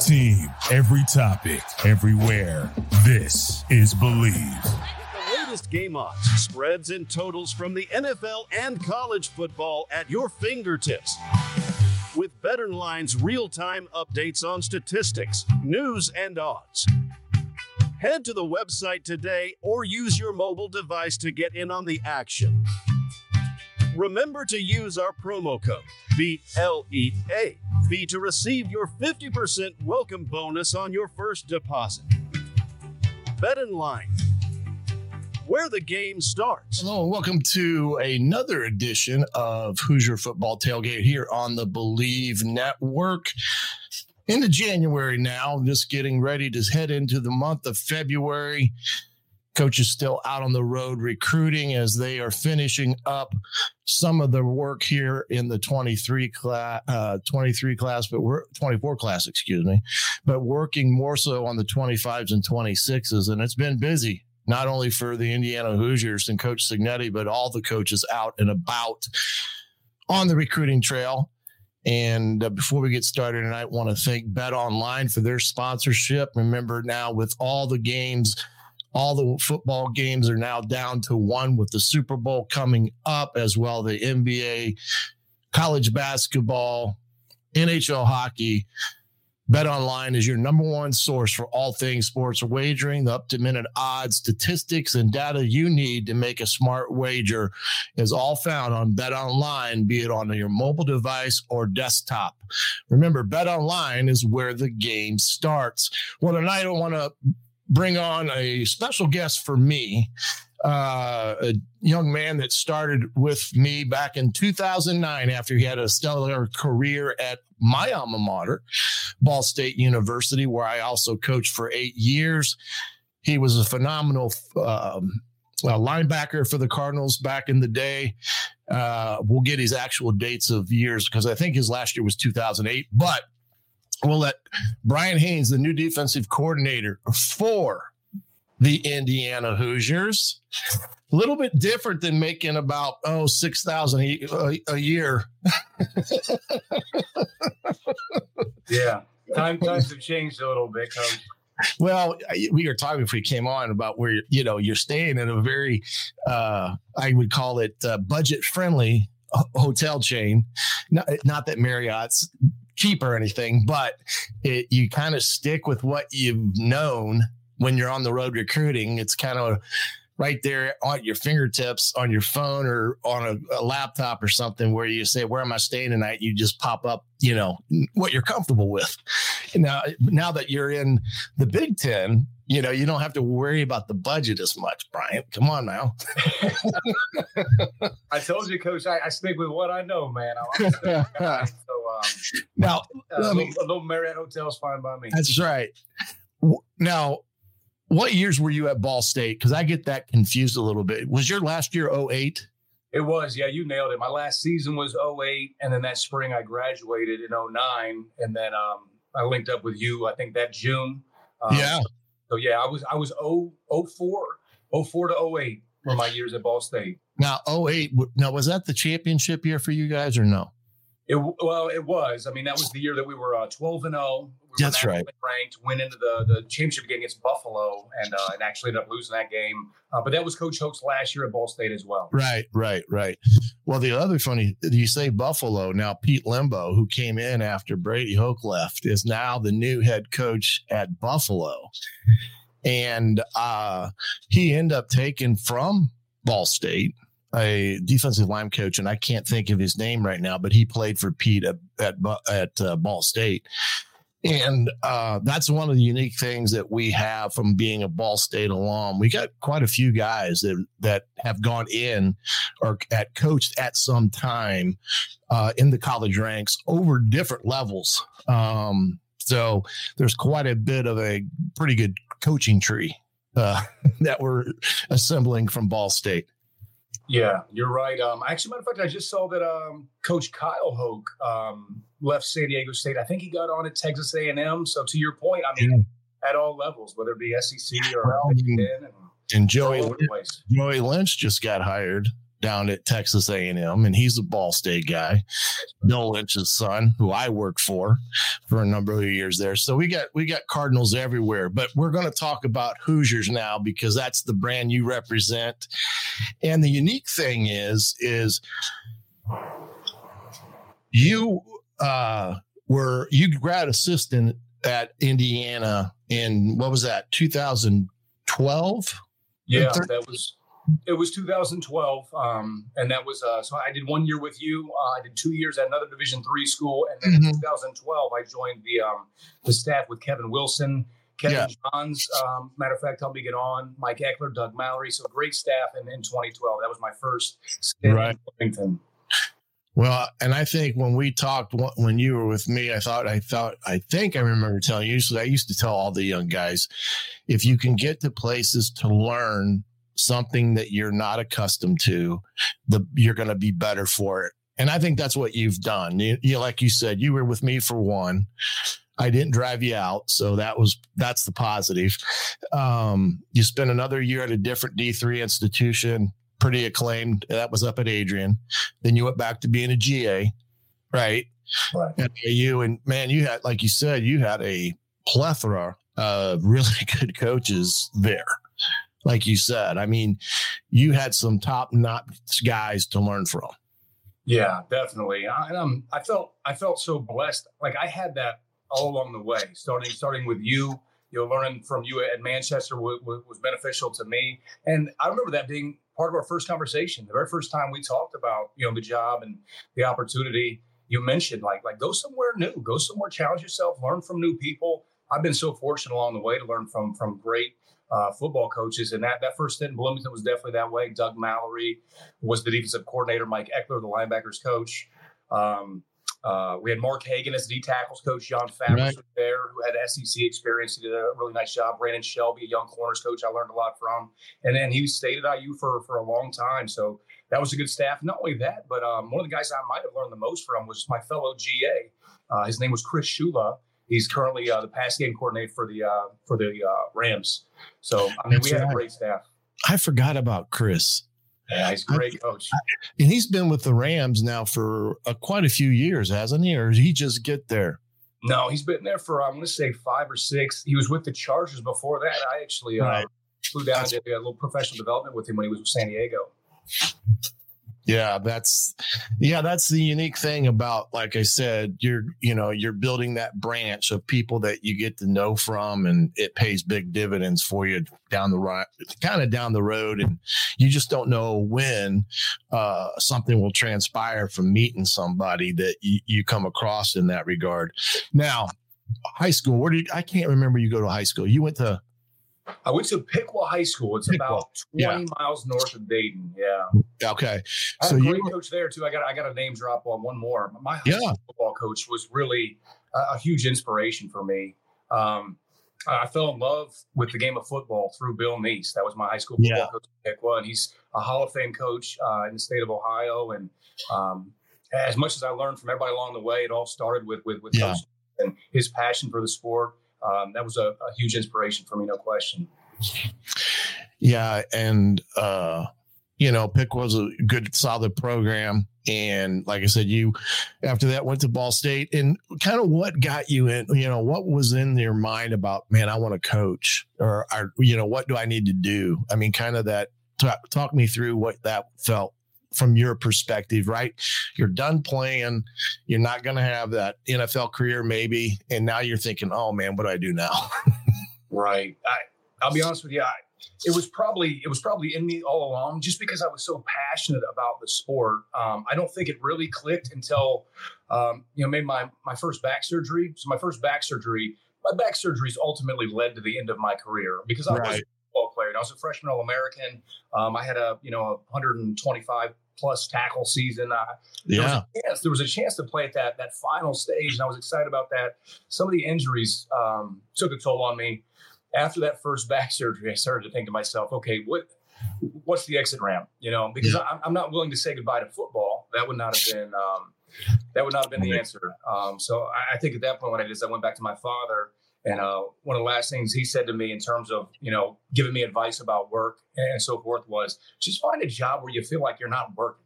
team, every topic, everywhere. This is Believe. The latest game odds, spreads, and totals from the NFL and college football at your fingertips. With Bet Online's real-time updates on statistics, news, and odds. Head to the website today or use your mobile device to get in on the action. Remember to use our promo code BLEA to receive your 50% welcome bonus on your first deposit. Bet Online where the game starts. Hello, and welcome to another edition of Hoosier Football Tailgate here on the Believe Network. Into January now, just getting ready to head into the month of February. Coach is still out on the road recruiting as they are finishing up some of the work here in the 23 class, uh, 23 class, but we're 24 class, excuse me, but working more so on the 25s and 26s. And it's been busy, not only for the Indiana Hoosiers and Coach Cignetti, but all the coaches out and about on the recruiting trail. And uh, before we get started tonight, I want to thank Bet Online for their sponsorship. Remember now, with all the games all the football games are now down to one with the Super Bowl coming up, as well the NBA, college basketball, NHL hockey. Bet Online is your number one source for all things sports wagering. The up to minute odds, statistics, and data you need to make a smart wager is all found on Bet Online, be it on your mobile device or desktop. Remember, Bet Online is where the game starts. Well, tonight I want to bring on a special guest for me, uh, a young man that started with me back in 2009 after he had a stellar career at my alma mater, Ball State University, where I also coached for eight years. He was a phenomenal um, linebacker for the Cardinals back in the day. Uh, we'll get his actual dates of years because I think his last year was 2008, but we'll let Bryant Haines, the new defensive coordinator for the Indiana Hoosiers. A little bit different than making about oh six thousand a, a year. yeah, time times have changed a little bit, coach. Well, we were talking if we came on about where you know you're staying in a very, uh, I would call it uh, budget friendly hotel chain. Not, not that Marriott's cheap or anything, but it, you kind of stick with what you've known when you're on the road recruiting. It's kind of right there on your fingertips on your phone or on a, a, laptop or something where you say, Where am I staying tonight? You just pop up, you know, what you're comfortable with. Now, now that you're in the Big Ten, you know, you don't have to worry about the budget as much, Bryant. Come on now. I told you, Coach, I, I stick with what I know, man. So, um, now, uh, a, little, a little Marriott hotel is fine by me. That's right. Now, what years were you at Ball State? Because I get that confused a little bit. Was your last year 08? It was, yeah, you nailed it. My last season was 08, and then that spring I graduated in 09, and then um, I linked up with you, I think that June. Um, yeah. So yeah, I was I was 0, 04, 04 to 08 were my years at Ball State. Now 08, now was that the championship year for you guys or no? It, well, it was. I mean, that was the year that we were uh, 12 and 0. We That's right. Ranked, went into the, the championship game against Buffalo, and uh, and actually ended up losing that game. Uh, but that was Coach Hoke's last year at Ball State as well. Right, right, right. Well, the other funny, you say Buffalo. Now, Pete Lembo, who came in after Brady Hoke left, is now the new head coach at Buffalo, and uh, he ended up taking from Ball State a defensive line coach, and I can't think of his name right now, but he played for Pete at at, at uh, Ball State. And uh, that's one of the unique things that we have from being a Ball State alum. We got quite a few guys that that have gone in or at coached at some time uh, in the college ranks over different levels. Um, so there's quite a bit of a pretty good coaching tree uh, that we're assembling from Ball State. Yeah, you're right. Um, actually, matter of fact, I just saw that um, Coach Kyle Hoke um, left San Diego State. I think he got on at Texas A&M. So to your point, I mean, yeah. at all levels, whether it be SEC or and, and Joey Joey Lynch just got hired down at Texas A&M, and he's a Ball State guy. Bill Lynch's son, who I worked for for a number of years there. So we got we got Cardinals everywhere. But we're going to talk about Hoosiers now because that's the brand you represent. And the unique thing is is you uh, were you grad assistant at Indiana in what was that 2012? Yeah, that was it was 2012, um, and that was uh, so I did one year with you. Uh, I did two years at another Division three school, and then mm-hmm. in 2012 I joined the um, the staff with Kevin Wilson, Kevin yeah. Johns. Um, matter of fact, helped me get on Mike Ekeler, Doug Mallory. So great staff in, in 2012. That was my first stint right. in. Well, and I think when we talked when you were with me, I thought I thought I think I remember telling you. So I used to tell all the young guys, if you can get to places to learn something that you're not accustomed to, the you're going to be better for it. And I think that's what you've done. You, you like you said, you were with me for one. I didn't drive you out, so that was that's the positive. Um, you spent another year at a different D three institution pretty acclaimed. That was up at Adrian. Then you went back to being a GA, right? Right. At AU, and man, you had, like you said, you had a plethora of really good coaches there. Like you said, I mean, you had some top notch guys to learn from. Yeah, definitely. I, um, I felt I felt so blessed. Like I had that all along the way, starting starting with you you know, learning from you at Manchester w- w- was beneficial to me. And I remember that being part of our first conversation, the very first time we talked about you know the job and the opportunity. You mentioned like like go somewhere new, go somewhere, challenge yourself, learn from new people. I've been so fortunate along the way to learn from from great uh, football coaches, and that that first stint in Bloomington was definitely that way. Doug Mallory was the defensive coordinator, Mike Ekeler, the linebackers coach. Um, uh, we had Mark Hagen as D tackles coach. John Fabris right. was there, who had SEC experience. He did a really nice job. Brandon Shelby, a young corners coach, I learned a lot from. And then he stayed at IU for for a long time. So that was a good staff. Not only that, but um, one of the guys I might have learned the most from was my fellow GA. Uh, his name was Chris Shula. He's currently uh, the pass game coordinator for the uh, for the uh, Rams. So I mean, That's we right. a great staff. I forgot about Chris. Yeah, he's a great coach. And he's been with the Rams now for uh, quite a few years, hasn't he? Or did he just get there? No, he's been there for, I'm going to say five or six. He was with the Chargers before that. I actually uh, right. flew down to a little professional development with him when he was with San Diego. Yeah, that's yeah, that's the unique thing about like I said, you're you know, you're building that branch of people that you get to know from and it pays big dividends for you down the right kind of down the road and you just don't know when uh, something will transpire from meeting somebody that you, you come across in that regard. Now, high school, where did I can't remember you go to high school. You went to I went to Piqua High School. It's Piqua. about 20 yeah. miles north of Dayton. Yeah. Okay. I so a great you coach there too. I got I got a name drop on one more. My high yeah. football coach was really a, a, huge inspiration for me. Um, I fell in love with the game of football through Bill Nees. That was my high school football yeah. coach at Piqua, and he's a Hall of Fame coach uh, in the state of Ohio. And um, as much as I learned from everybody along the way, it all started with with, with yeah. and his passion for the sport um, that was a, a, huge inspiration for me, no question. Yeah, and uh, you know, Piqua was a good, solid program, and like I said, you after that went to Ball State, and kind of what got you in? You know, what was in your mind about man? I want to coach, or, or you know, what do I need to do? I mean, kind of that. Talk, talk me through what that felt from your perspective, right? You're done playing. You're not going to have that NFL career, maybe. And now you're thinking, oh man, what do I do now? right. I, I'll be honest with you. I, it was probably it was probably in me all along, just because I was so passionate about the sport. Um, I don't think it really clicked until um, you know made my my first back surgery. So my first back surgery, my back surgeries ultimately led to the end of my career because I right. was football player. And I was a freshman All American. Um, I had a you know a 125 plus tackle season. Uh, there yeah, was chance, there was a chance to play at that that final stage, and I was excited about that. Some of the injuries um, took a toll on me. After that first back surgery, I started to think to myself, okay, what what's the exit ramp? You know, because yeah. I'm, I'm, not willing to say goodbye to football. That would not have been um, that would not have been the answer. Um, so I, I, think at that point, what I did is I went back to my father And uh, one of the last things he said to me in terms of, you know, giving me advice about work and so forth was just find a job where you feel like you're not working.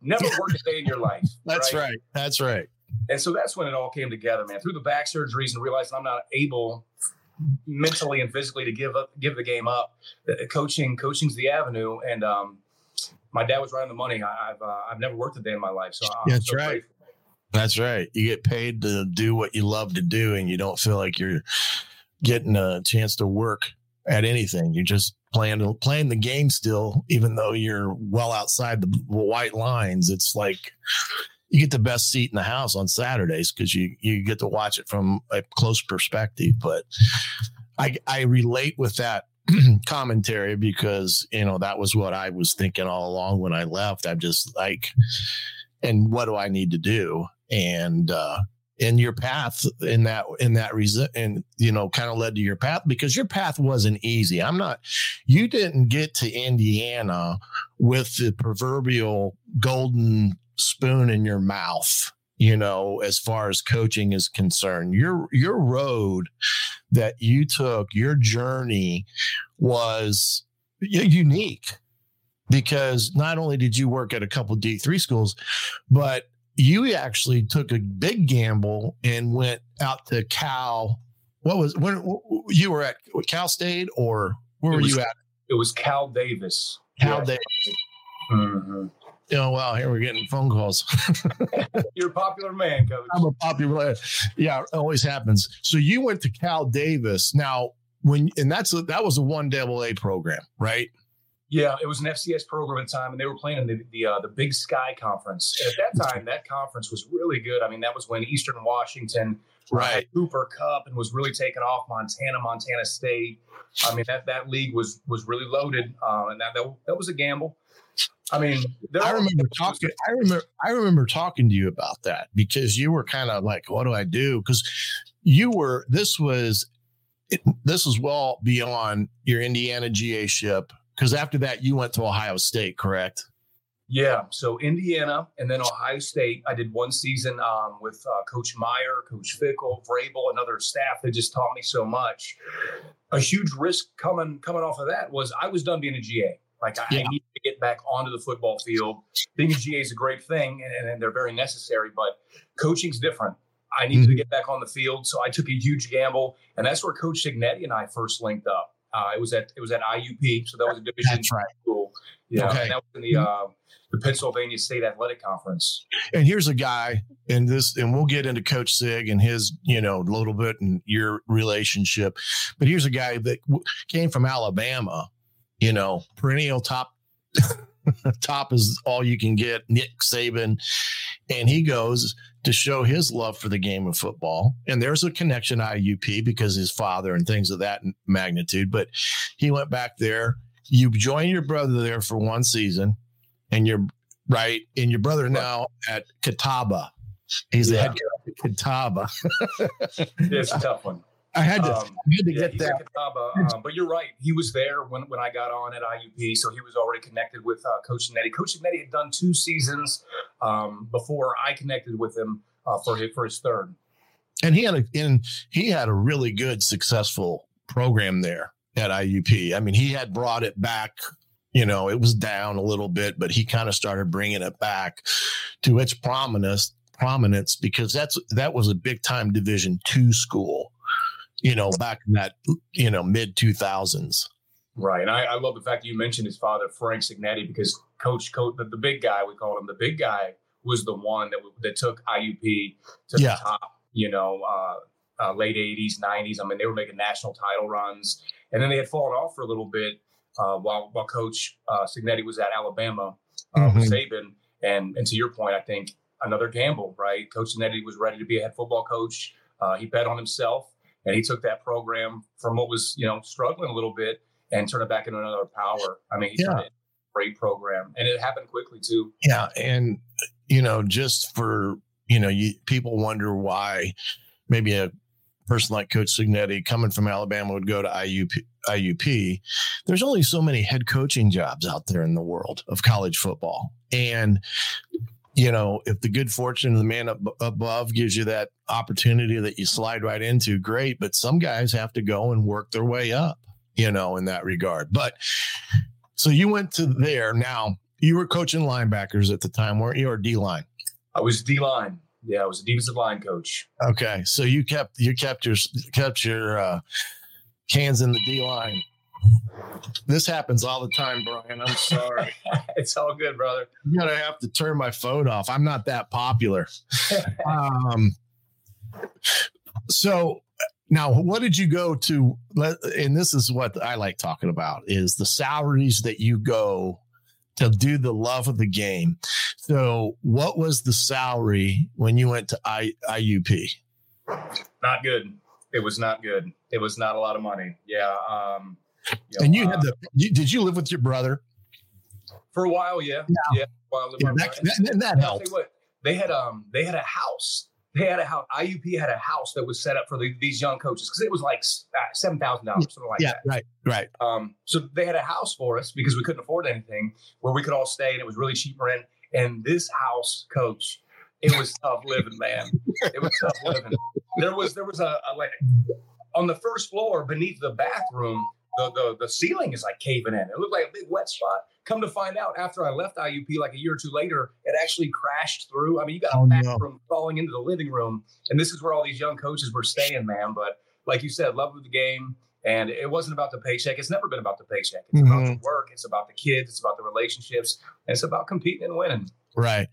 Never work a day in your life. That's right? right. That's right. And so that's when it all came together, man. Through the back surgeries and realizing I'm not able mentally and physically to give up, give the game up. Coaching, coaching's the avenue. And um, my dad was right on the money. I, have uh, I've never worked a day in my life, so I'm that's so right. Grateful. That's right. You get paid to do what you love to do, and you don't feel like you're getting a chance to work at anything. You're just playing playing the game still, even though you're well outside the white lines. It's like you get the best seat in the house on Saturdays because you you get to watch it from a close perspective. But I I relate with that commentary because you know that was what I was thinking all along when I left. I'm just like, and what do I need to do? And uh, in your path in that in that reason and you know kind of led to your path because your path wasn't easy. I'm not you didn't get to indiana with the proverbial golden spoon in your mouth you know as far as coaching is concerned. Your your road that you took your journey was unique because not only did you work at a couple D3 schools but you actually took a big gamble and went out to Cal. What was when you were at Cal State or where it were was, you at? It was Cal Davis. Cal yeah. Davis. Mm-hmm. Oh wow! Here we're getting phone calls. You're a popular man, coach. I'm a popular. Man. Yeah, it always happens. So you went to Cal Davis. Now, when and that's that was a one double A program, right? Yeah, it was an FCS program at the time, and they were playing in the the, uh, the Big Sky Conference. And at that time, that conference was really good. I mean, that was when Eastern Washington, right, Cooper Kupp, and was really taking off. Montana, Montana State. I mean, that that league was was really loaded, um, and that, that that was a gamble. I mean, I remember talking. I remember. I remember talking to you about that because you were kind of like, "What do I do?" Because you were. This was. It, this was well beyond your Indiana GA ship because after that you went to Ohio State, correct? Yeah. So Indiana and then Ohio State. I did one season um, with uh, Coach Meyer, Coach Fickell, Vrabel, and other staff that just taught me so much. A huge risk coming coming off of that was I was done being a GA. Like I, yeah. I need to get back onto the football field. Being a GA is a great thing, and, and they're very necessary. But coaching's different. I needed mm-hmm. to get back on the field, so I took a huge gamble, and that's where Coach Cignetti and I first linked up. Uh, it was at it was at IUP, so that was a division That's right. school. Yeah, okay. that was in the uh, the Pennsylvania State Athletic Conference. And here's a guy and this, and we'll get into Coach Sig and his, you know, a little bit and your relationship. But here's a guy that w- came from Alabama, you know, perennial top. top is all you can get. Nick Saban, and he goes to show his love for the game of football. And there's a connection IUP because his father and things of that magnitude. But he went back there. You joined your brother there for one season, and you're right. And your brother now at Catawba. He's yeah. the head coach at Catawba. it's a tough one. I had to, um, I had to yeah, get that. Catawba, um, but you're right. He was there when, when I got on at IUP, so he was already connected with uh, Coach Cignetti. Coach Cignetti had done two seasons um, before I connected with him uh, for his, for his third. And he had a and he had a really good, successful program there at IUP. I mean, he had brought it back. You know, it was down a little bit, but he kind of started bringing it back to its prominence prominence because that's that was a big time Division two school you know, back in that, you know, mid 2000s. Right. And I, I, love the fact that you mentioned his father, Frank Cignetti, because Coach, Coach the, the, big guy, we called him the big guy, was the one that, that took IUP to yeah. the top, you know, uh, uh, late 80s, 90s. I mean, they were making national title runs. And then they had fallen off for a little bit uh, while, while Coach uh, Cignetti was at Alabama uh, mm-hmm. with Saban. And, and to your point, I think another gamble, right? Coach Cignetti was ready to be a head football coach. Uh, he bet on himself and he took that program from what was you know struggling a little bit and turned it back into another power. I mean, he yeah. turned it great program, and it happened quickly too. Yeah, and you know, just for you know, you, people wonder why maybe a person like Coach Cignetti coming from Alabama would go to IUP. IUP. There's only so many head coaching jobs out there in the world of college football, and you know, if the good fortune of the man up above gives you that opportunity that you slide right into, great. But some guys have to go and work their way up, you know, in that regard. But so you went to there. Now you were coaching linebackers at the time, weren't you, or D line? I was D line. Yeah, I was a defensive line coach. Okay, so you kept you kept your kept your uh, cans in the D line. This happens all the time, Bryant. I'm sorry. it's all good, brother. I'm gonna have to turn my phone off. I'm not that popular. um, so now, what did you go to? And this is what I like talking about: is the salaries that you go to do the love of the game. So, what was the salary when you went to I, IUP? Not good. It was not good. It was not a lot of money. Yeah. Um, and you had the. You, did you live with your brother? For a while, yeah, yeah. yeah while yeah that, that, that helped. What, they had um they had a house they had a house. IUP had a house that was set up for the, these young coaches because it was like uh, seven thousand dollars, something like yeah, that. right, right. Um, so they had a house for us because we couldn't afford anything where we could all stay, and it was really cheap rent. And this house, coach, it was tough living, man. It was tough living. There was there was a, a like on the first floor beneath the bathroom. The, the the ceiling is like caving in. It looked like a big wet spot. Come to find out, after I left IUP like a year or two later, it actually crashed through. I mean, you got oh, a bathroom no. falling into the living room, and this is where all these young coaches were staying, man. But like you said, love of the game, and it wasn't about the paycheck. It's never been about the paycheck. It's mm-hmm. about the work. It's about the kids. It's about the relationships. And it's about competing and winning. Right.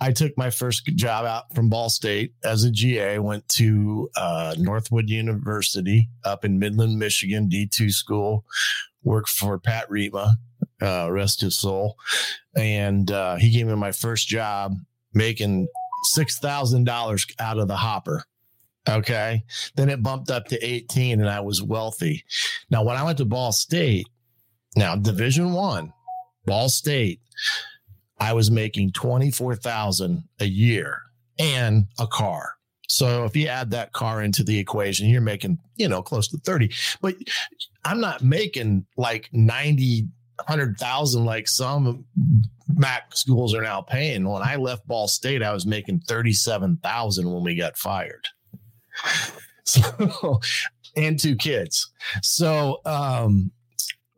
I took my first job out from Ball State as a GA, went to uh, Northwood University up in Midland, Michigan, D2 school, worked for Pat Riepma, uh, rest his soul. And uh, he gave me my first job making $6,000 out of the hopper. Okay. Then it bumped up to 18 and I was wealthy. Now, when I went to Ball State, now Division One, Ball State, I was making 24,000 a year and a car. So if you add that car into the equation, you're making, you know, close to 30. But I'm not making like 90 100,000 like some Mac schools are now paying. When I left Ball State, I was making 37,000 when we got fired. So, and two kids. So, um,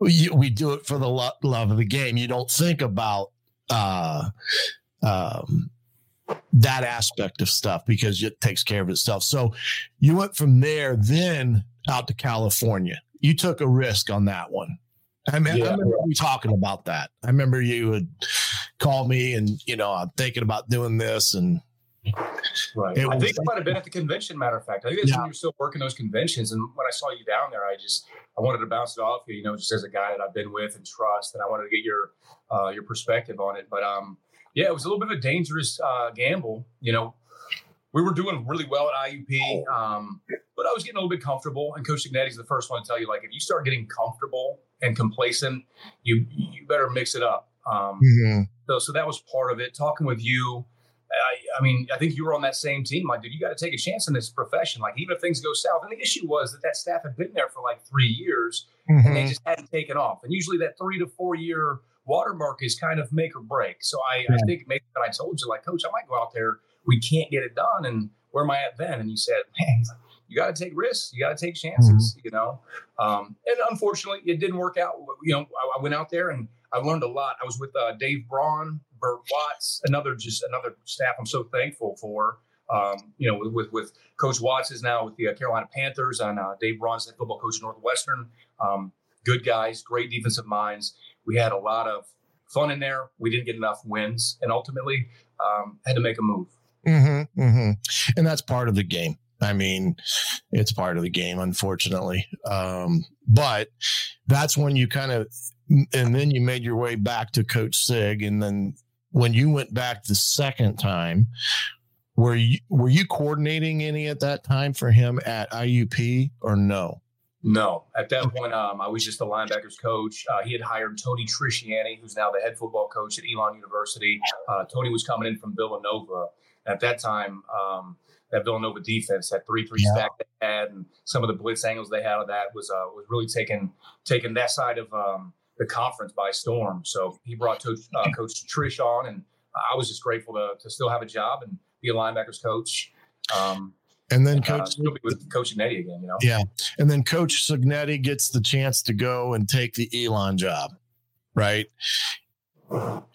we, we do it for the lo- love of the game. You don't think about, uh, um, that aspect of stuff because it takes care of itself. So you went from there, then out to California. You took a risk on that one. I, mean, yeah. I remember you talking about that. I remember you would call me and, you know, I'm thinking about doing this and Right. I think it might have been at the convention. Matter of fact, I think that's yeah. when you were still working those conventions. And when I saw you down there, I just I wanted to bounce it off you. You know, just as a guy that I've been with and trust, and I wanted to get your uh, your perspective on it. But um, yeah, it was a little bit of a dangerous uh, gamble. You know, we were doing really well at IUP, um, but I was getting a little bit comfortable. And Coach Cignetti's the first one to tell you, like, if you start getting comfortable and complacent, you you better mix it up. Um, mm-hmm. So, so that was part of it. Talking with you, I, I, mean, I think you were on that same team. Like, dude, you got to take a chance in this profession. Like, even if things go south. And the issue was that that staff had been there for like three years, mm-hmm. and they just hadn't taken off. And usually, that three to four year watermark is kind of make or break. So I, yeah. I think maybe when I told you, like, Coach, I might go out there. We can't get it done, and where am I at then? And you said, man, you got to take risks. You got to take chances, mm-hmm. you know? Um, and unfortunately, it didn't work out. You know, I, I, went out there and I learned a lot. I was with uh, Dave Braun, Bert Watts, another, just another staff I'm so thankful for. Um, you know, with, with Coach Watts is now with the uh, Carolina Panthers and uh, Dave Braun's football coach at Northwestern. Um, good guys, great defensive minds. We had a lot of fun in there. We didn't get enough wins and ultimately um, had to make a move. Mm-hmm, mm-hmm. And that's part of the game. I mean, it's part of the game, unfortunately. Um, but that's when you kind of, and then you made your way back to Coach Sig, and then when you went back the second time, were you were you coordinating any at that time for him at IUP or no? No, at that point, um, I was just the linebackers coach. Uh, he had hired Tony Trisciani, who's now the head football coach at Elon University. Uh, Tony was coming in from Villanova. At that time, um, that Villanova defense, that three three yeah. stack they had, and some of the blitz angles they had of that was uh, was really taking taking that side of um, the conference by storm. So he brought Coach, uh, Coach Trish on, and I was just grateful to, to still have a job and be a linebackers coach. Um, and then uh, Coach still be with Coach Cignetti again, you know. Yeah. And then Coach Cignetti gets the chance to go and take the Elon job, right?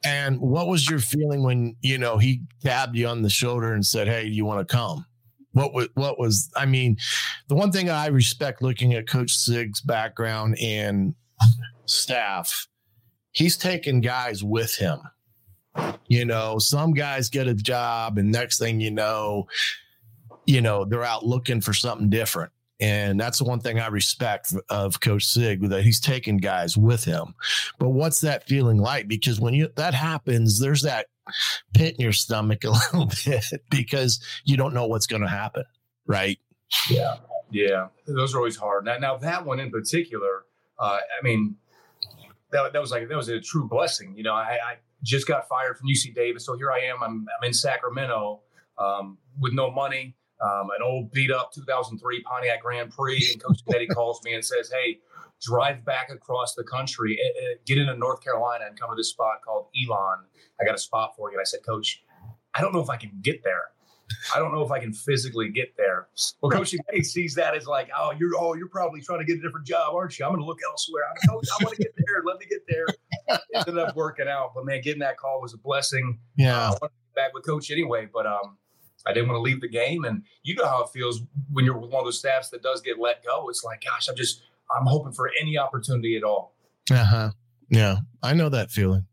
And what was your feeling when, you know, he tapped you on the shoulder and said, Hey, you want to come? What was, what was, I mean, the one thing I respect looking at Coach Sig's background and staff, he's taking guys with him. You know, some guys get a job, and next thing you know, you know, they're out looking for something different. And that's the one thing I respect of Coach Sig that he's taking guys with him. But what's that feeling like? Because when you that happens, there's that pit in your stomach a little bit because you don't know what's going to happen, right? Yeah, yeah, those are always hard. Now, now that one in particular, uh, I mean, that, that was like that was a true blessing. You know, I, I just got fired from UC Davis, so here I am. I'm, I'm in Sacramento um, with no money um, an old beat up 2003 Pontiac Grand Prix. And Coach Cignetti calls me and says, Hey, drive back across the country, eh, eh, get into North Carolina and come to this spot called Elon. I got a spot for you. And I said, Coach, I don't know if I can get there. I don't know if I can physically get there. Well, Coach Cignetti sees that as like, oh, you're oh, you're probably trying to get a different job, aren't you? I'm going to look elsewhere. I'm Coach, I want to get there. Let me get there. It ended up working out, but man, getting that call was a blessing. Yeah, uh, I wanted to get back with Coach anyway, but um, I didn't want to leave the game. And you know how it feels when you're with one of those staffs that does get let go. It's like, gosh, I'm just, I'm hoping for any opportunity at all. Uh huh. Yeah, I know that feeling.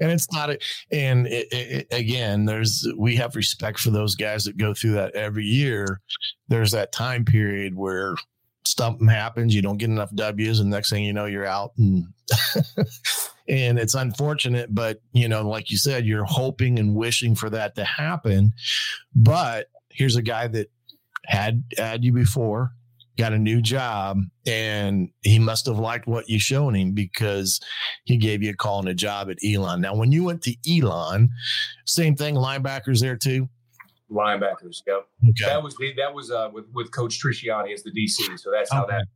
And it's not, a, and it, it, again, there's, we have respect for those guys that go through that every year. There's that time period where something happens, you don't get enough W's, and next thing you know, you're out. And and it's unfortunate, but you know, like you said, you're hoping and wishing for that to happen. But here's a guy that had had you before, got a new job, and he must have liked what you showed him because he gave you a call and a job at Elon. Now, when you went to Elon, same thing, linebackers there too. Linebackers, yep. Okay. That was that was uh, with with Coach Trisciani as the DC, so that's how okay. that.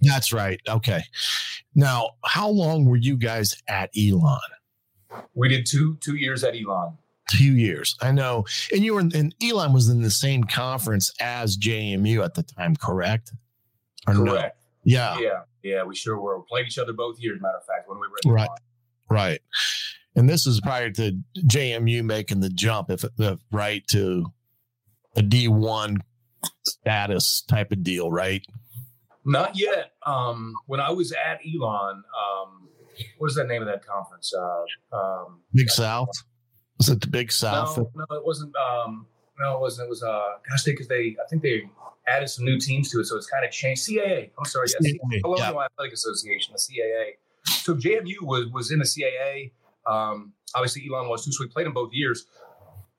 That's right. Okay. Now, how long were you guys at Elon? We did two two years at Elon. Two years, I know. And you were in, and Elon was in the same conference as JMU at the time, correct? Or correct. No? Yeah. Yeah. Yeah. We sure were. We played each other both years. Matter of fact, when we were right. Right and this is prior to JMU making the jump, if the right to a D one status type of deal, right? Not yet. Um, when I was at Elon, um, what was that name of that conference? Uh, um, Big South. Was it the Big South? No, no it wasn't. Um, no, it wasn't. It was. Uh, gosh, because they, I think they added some new teams to it, so it's kind of changed. CAA. I'm sorry. Yes, CAA. Colonial yeah. Athletic Association, the CAA. So JMU was was in the CAA. Um, obviously, Elon was too, so we played them both years.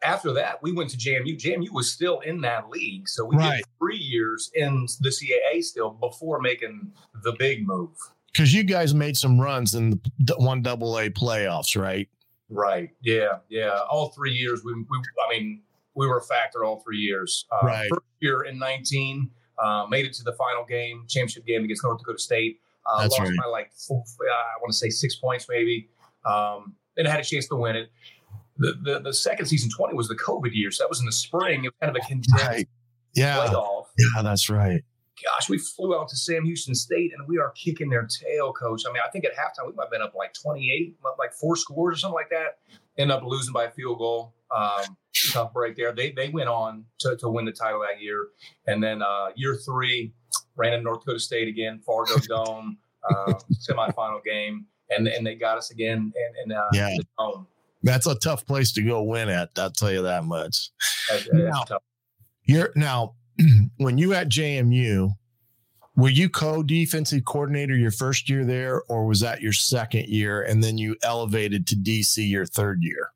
After that, we went to JMU. JMU was still in that league, so we right. did three years in the CAA still before making the big move. Because you guys made some runs in the one double A playoffs, right? Right. Yeah. Yeah. All three years. We. we I mean, we were a factor all three years. Uh, right. First year in 19, uh, made it to the final game, championship game against North Dakota State. Uh, That's lost right. by like, four, I want to say six points maybe um, and had a chance to win it. The, the, the second season 20 was the COVID year, so that was in the spring. It was kind of a condensed right. yeah. playoff. Yeah, that's right. Gosh, we flew out to Sam Houston State and we are kicking their tail, coach. I mean, I think at halftime we might have been up like 28, like four scores or something like that. End up losing by a field goal. Um, tough break there. They they went on to, to win the title that year. And then uh, year three, ran in North Dakota State again, Fargo Dome, uh, semifinal game and and they got us again and, and uh, yeah. That's a tough place to go win at. I'll tell you that much. That's, now, you're now when you at JMU, were you co-defensive coordinator your first year there, or was that your second year, and then you elevated to DC your third year?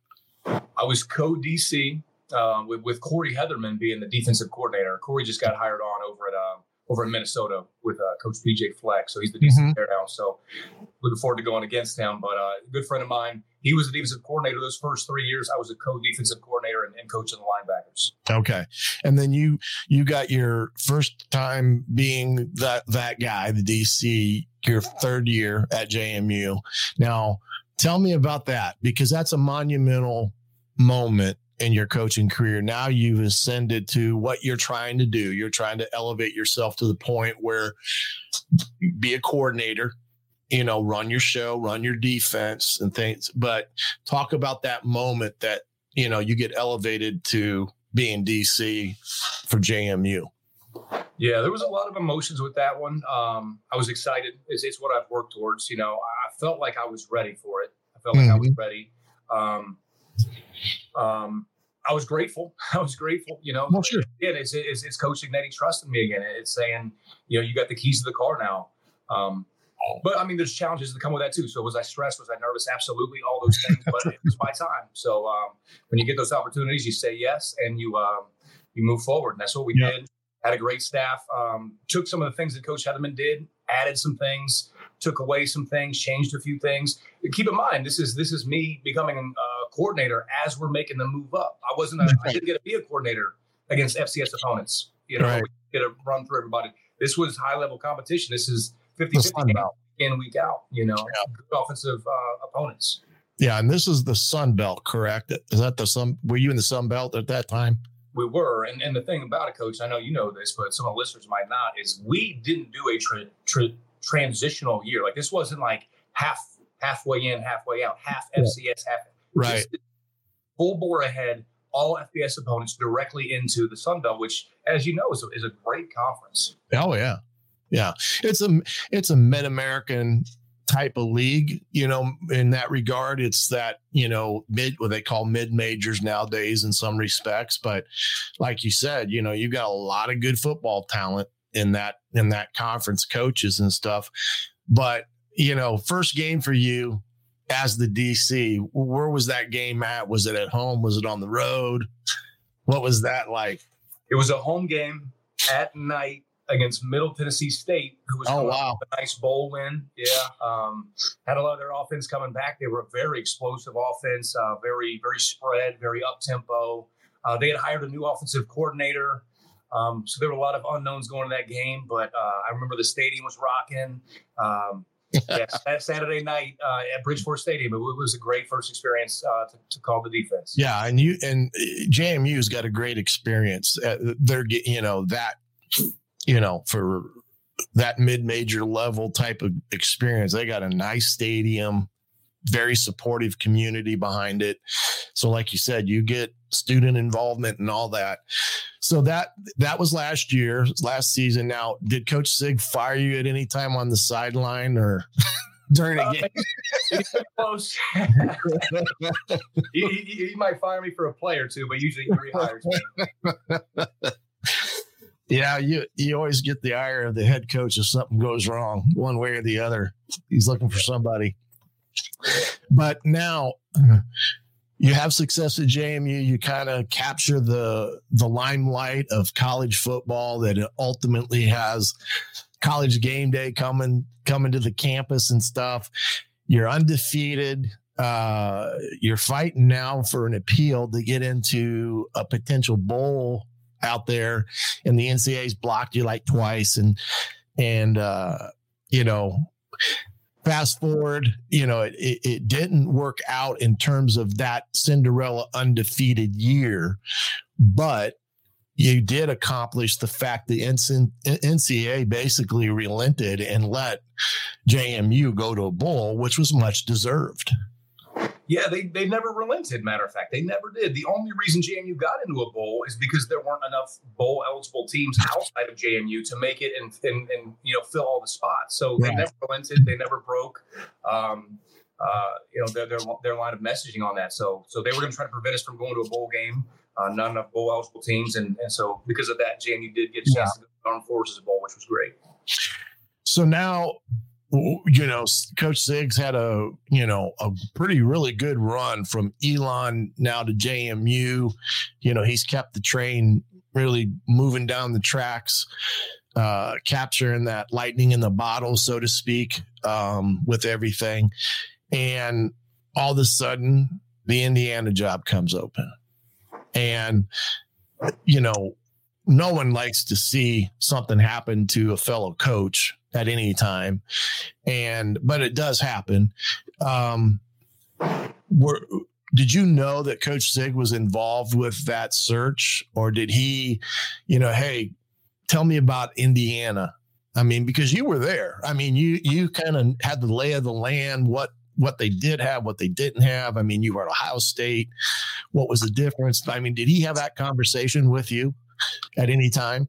I was co-DC uh, with, with Corey Hetherman being the defensive coordinator. Corey just got hired on over at uh, over in Minnesota with uh, Coach PJ Fleck. So he's the decent mm-hmm. there now. So looking forward to going against him. But uh, a good friend of mine, he was a defensive coordinator those first three years. I was a co-defensive coordinator and, and coaching the linebackers. Okay, and then you you got your first time being that that guy, the DC, your third year at JMU. Now, tell me about that because that's a monumental moment in your coaching career. Now you've ascended to what you're trying to do. You're trying to elevate yourself to the point where be a coordinator, you know, run your show, run your defense and things. But talk about that moment that, you know, you get elevated to being DC for JMU. Yeah, there was a lot of emotions with that one. Um, I was excited. It's, it's, what I've worked towards. You know, I felt like I was ready for it. I felt like mm-hmm. I was mm-hmm. ready. Um, um, I was grateful. I was grateful. You know, well, sure. Again, it's, it's, it's Coach Cignetti trusting me again. It's saying, you know, you got the keys to the car now. Um, but I mean, there's challenges that come with that too. So was I stressed? Was I nervous? Absolutely, all those things. but it was my time. So um, when you get those opportunities, you say yes and you um, you move forward. And that's what we yeah. did. Had a great staff. Um, took some of the things that Coach Hetherman did, added some things, took away some things, changed a few things. Keep in mind, this is this is me becoming a coordinator as we're making the move up. I wasn't. I didn't get to be a coordinator against FCS opponents. You know, right. we get to run through everybody. This was high level competition. This is 50 50 in week out. You know, yeah. offensive uh, opponents. Yeah, and this is the Sun Belt, correct? Is that the Sun? Were you in the Sun Belt at that time? We were, and, and the thing about it, Coach, I know you know this, but some of the listeners might not. Is we didn't do a tra- tra- transitional year. Like this wasn't like half halfway in, halfway out, half yeah. FCS, half right. full bore ahead, all FBS opponents directly into the Sun Belt, which, as you know, is a, is a great conference. Oh yeah, yeah. It's a it's a mid American type of league, you know, in that regard. It's that, you know, mid what they call mid majors nowadays in some respects. But like you said, you know, you've got a lot of good football talent in that in that conference, coaches and stuff. But, you know, first game for you as the DC, where was that game at? Was it at home? Was it on the road? What was that like? It was a home game at night against Middle Tennessee State, who was oh, wow. a nice bowl win. Yeah, um, had a lot of their offense coming back. They were a very explosive offense, uh, very very spread, very up tempo. Uh, they had hired a new offensive coordinator, um, so there were a lot of unknowns going to that game. But uh, I remember the stadium was rocking. Um, yeah, that Saturday night uh, at Bridgeforth Stadium, it, was a great first experience uh, to, to, call the defense. Yeah, and you and uh, JMU's got a great experience. they're you know that you know, for that mid-major level type of experience. They got a nice stadium, very supportive community behind it. So like you said, you get student involvement and all that. So that that was last year, last season. Now, did Coach Sig fire you at any time on the sideline or during a uh, game? close. he, he, he, might fire me for a play or two, but usually he rehires me. Yeah, you you always get the ire of the head coach if something goes wrong, one way or the other. He's looking for somebody. But now you have success at JMU. You kind of capture the the limelight of college football that ultimately has college game day coming coming to the campus and stuff. You're undefeated. Uh, you're fighting now for an appeal to get into a potential bowl out there and the NCAA's blocked you like twice and and uh you know fast forward you know it, it, it didn't work out in terms of that Cinderella undefeated year but you did accomplish the fact the NCAA basically relented and let JMU go to a bowl, which was much deserved. Yeah, they, they never relented. Matter of fact, they never did. The only reason JMU got into a bowl is because there weren't enough bowl eligible teams outside of JMU to make it and and, and you know fill all the spots. So they never relented. They never broke. Um, uh, you know their, their their line of messaging on that. So so they were going to try to prevent us from going to a bowl game. Uh, not enough bowl eligible teams, and and so because of that, JMU did get a chance yeah. to go to the Armed Forces Bowl, which was great. So now you know, Coach Sig's had a you know a pretty really good run from Elon now to JMU. You know, he's kept the train really moving down the tracks, uh, capturing that lightning in the bottle, so to speak, um, with everything. And all of a sudden, the Indiana job comes open, and you know, no one likes to see something happen to a fellow coach at any time. And, but it does happen. Um, we're, did you know that Coach Sig was involved with that search, or did he, you know, hey, tell me about Indiana? I mean, because you were there. I mean, you you kind of had the lay of the land, what what they did have, what they didn't have. I mean, you were at Ohio State. What was the difference? I mean, did he have that conversation with you at any time?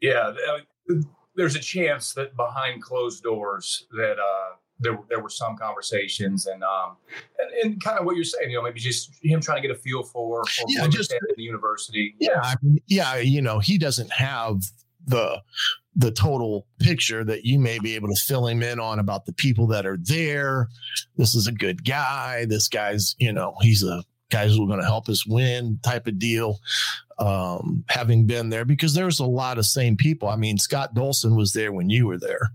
Yeah, uh, there's a chance that behind closed doors that uh, there there were some conversations and um and, and, kind of what you're saying, you know, maybe just him trying to get a feel for, for yeah, just the university. Yeah, I mean, yeah, you know, he doesn't have the the total picture that you may be able to fill him in on about the people that are there. This is a good guy. This guy's, you know, he's a guy's who's going to help us win type of deal. Um, having been there because there's a lot of same people. I mean, Scott Dolson was there when you were there.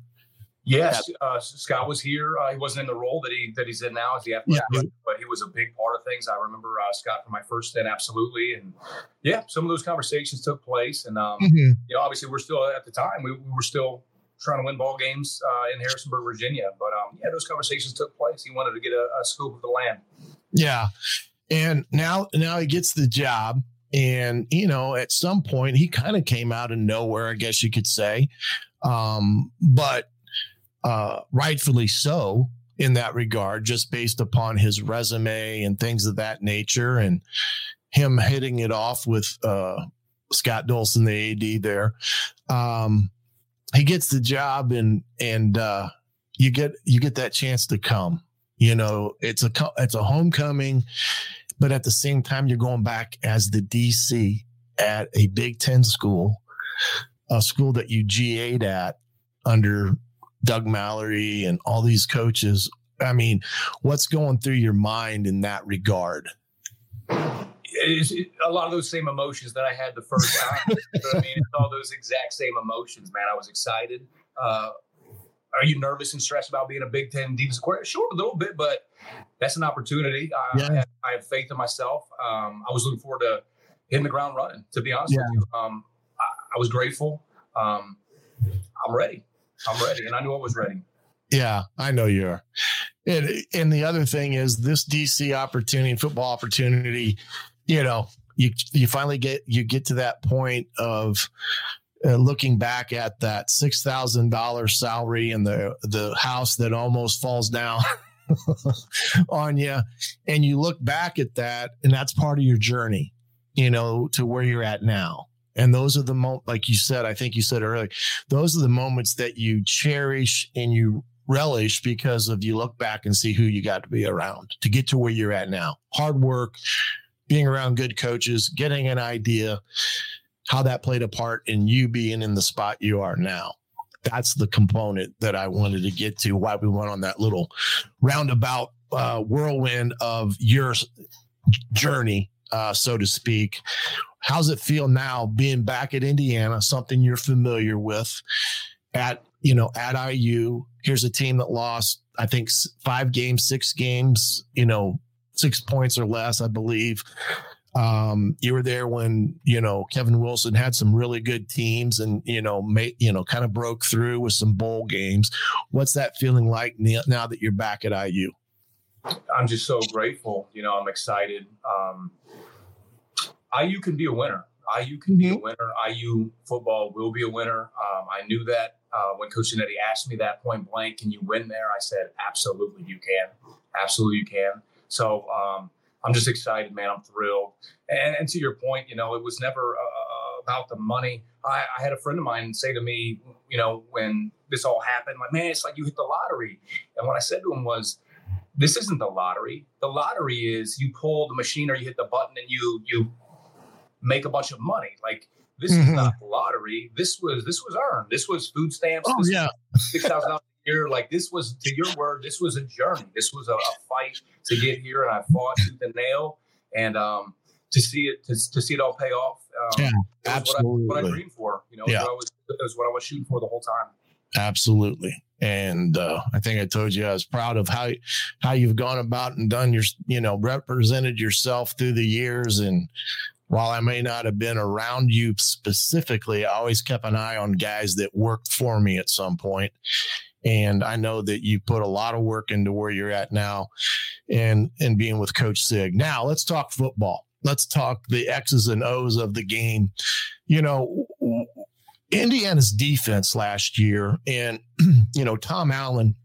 Yes, uh, Scott was here. Uh, he wasn't in the role that he that he's in now as the athletic, yeah. but he was a big part of things. I remember uh, Scott from my first stint, absolutely, and yeah, some of those conversations took place. And um, mm-hmm. you know, obviously, we're still at the time we, we were still trying to win ball games uh, in Harrisonburg, Virginia. But um, yeah, those conversations took place. He wanted to get a, a scoop of the land. Yeah, and now now he gets the job. And you know, at some point, he kind of came out of nowhere, I guess you could say. Um, but uh, rightfully so in that regard, just based upon his resume and things of that nature, and him hitting it off with uh, Scott Dolson, the AD there. Um, he gets the job, and and uh, you get you get that chance to come. You know, it's a it's a homecoming, but at the same time, you're going back as the DC at a Big Ten school, a school that you GA'd at under Doug Mallory and all these coaches. I mean, what's going through your mind in that regard? It's a lot of those same emotions that I had the first time. I mean, it's all those exact same emotions, man. I was excited. Uh, are you nervous and stressed about being a Big Ten defensive coordinator? Sure, a little bit, but that's an opportunity. I, yeah. I, have, I have, faith in myself. Um, I was looking forward to hitting the ground running. To be honest yeah. with you, um, I, I, was grateful. Um, I'm ready. I'm ready, and I knew I was ready. Yeah, I know you are. And, and the other thing is this DC opportunity, football opportunity, you know, you you finally get you get to that point of uh, looking back at that six thousand dollars salary and the the house that almost falls down on you, and you look back at that, and that's part of your journey, you know, to where you're at now. And those are the mo like you said, I think you said earlier, those are the moments that you cherish and you relish because of you look back and see who you got to be around to get to where you're at now. Hard work, being around good coaches, getting an idea how that played a part in you being in the spot you are now. That's the component that I wanted to get to. Why we went on that little roundabout uh, whirlwind of your journey, uh, so to speak. How's it feel now being back at Indiana, something you're familiar with? At you know, at IU, here's a team that lost, I think, five games, six games, you know, six points or less, I believe. Um, you were there when you know Kevin Wilson had some really good teams, and you know, made, you know, kind of broke through with some bowl games. What's that feeling like now that you're back at IU? I'm just so grateful. You know, I'm excited. Um, IU can be a winner. IU can be a mm-hmm. winner. IU football will be a winner. Um, I knew that uh, when Coach Cignetti asked me that point blank, can you win there? I said, absolutely, you can. Absolutely, you can. So um, I'm just excited, man. I'm thrilled. And, and, to your point, you know, it was never uh, about the money. I, I, had a friend of mine say to me, you know, when this all happened, like, man, it's like you hit the lottery. And what I said to him was, this isn't the lottery. The lottery is you pull the machine or you hit the button and you you make a bunch of money. Like this mm-hmm. is not the lottery. This was this was earned. This was food stamps. Oh yeah, six thousand dollars year. Like this was to your word. This was a journey. This was a, a fight to get here, and I fought tooth and nail. And um, to see it to, to see it all pay off. Um, yeah, absolutely. What I, what I, dreamed for. You know, yeah. what I was, it was what I was shooting for the whole time. Absolutely. And uh, I think I told you I was proud of how how you've gone about and done your you know represented yourself through the years and while I may not have been around you specifically, I always kept an eye on guys that worked for me at some point. And I know that you put a lot of work into where you're at now and and being with Coach Sig. Now let's talk football. Let's talk the X's and O's of the game. You know, Indiana's defense last year, and you know, Tom Allen,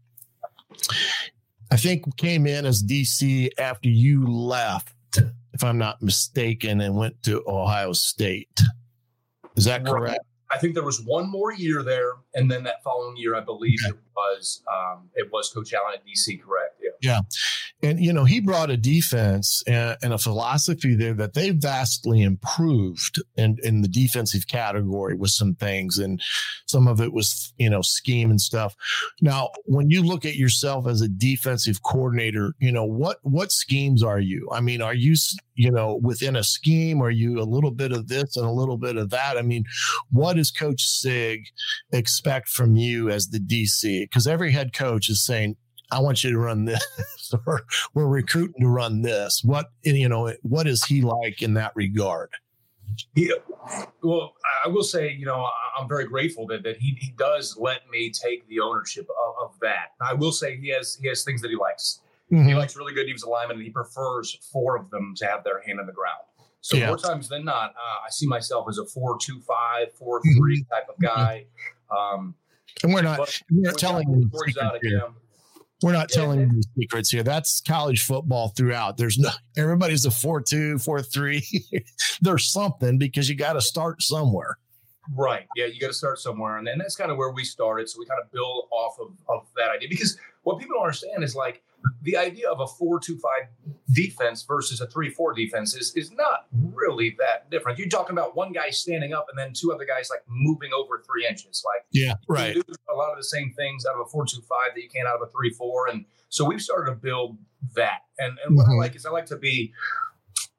I think came in as DC after you left, if I'm not mistaken, and went to Ohio State. Is that correct? I think there was one more year there, and then that following year, I believe okay. it was um, it was Coach Allen at DC. Correct? Yeah. And you know he brought a defense and, and, a philosophy there that they vastly improved in in the defensive category with some things, and some of it was you know scheme and stuff. Now, when you look at yourself as a defensive coordinator, you know what what schemes are you? I mean, are you you know within a scheme? Are you a little bit of this and a little bit of that? I mean, what does Coach Sig expect from you as the DC? Because every head coach is saying, I want you to run this, or we're recruiting to run this. What you know, what is he like in that regard? Yeah, well, I will say, you know, I'm very grateful that, that he, he does let me take the ownership of, of that. I will say he has he has things that he likes. Mm-hmm. He likes really good defensive linemen, and he prefers four of them to have their hand on the ground. So yeah. more times than not, uh, I see myself as a four-two-five, four-three mm-hmm. type of guy. Um, and we're not we're not telling you we're not telling you secrets here. That's college football throughout. There's no everybody's a four two, four three. There's something because you got to start somewhere. Right. Yeah, you got to start somewhere, and then that's kind of where we started. So we kind of build off of, of that idea because what people don't understand is like the idea of a four-two-five defense versus a three-four defense is is not really that different. You're talking about one guy standing up and then two other guys like moving over three inches. Like yeah, right. a lot of the same things out of a four-two-five that you can out of a three-four, and so we've started to build that. And and what mm-hmm. I like is I like to be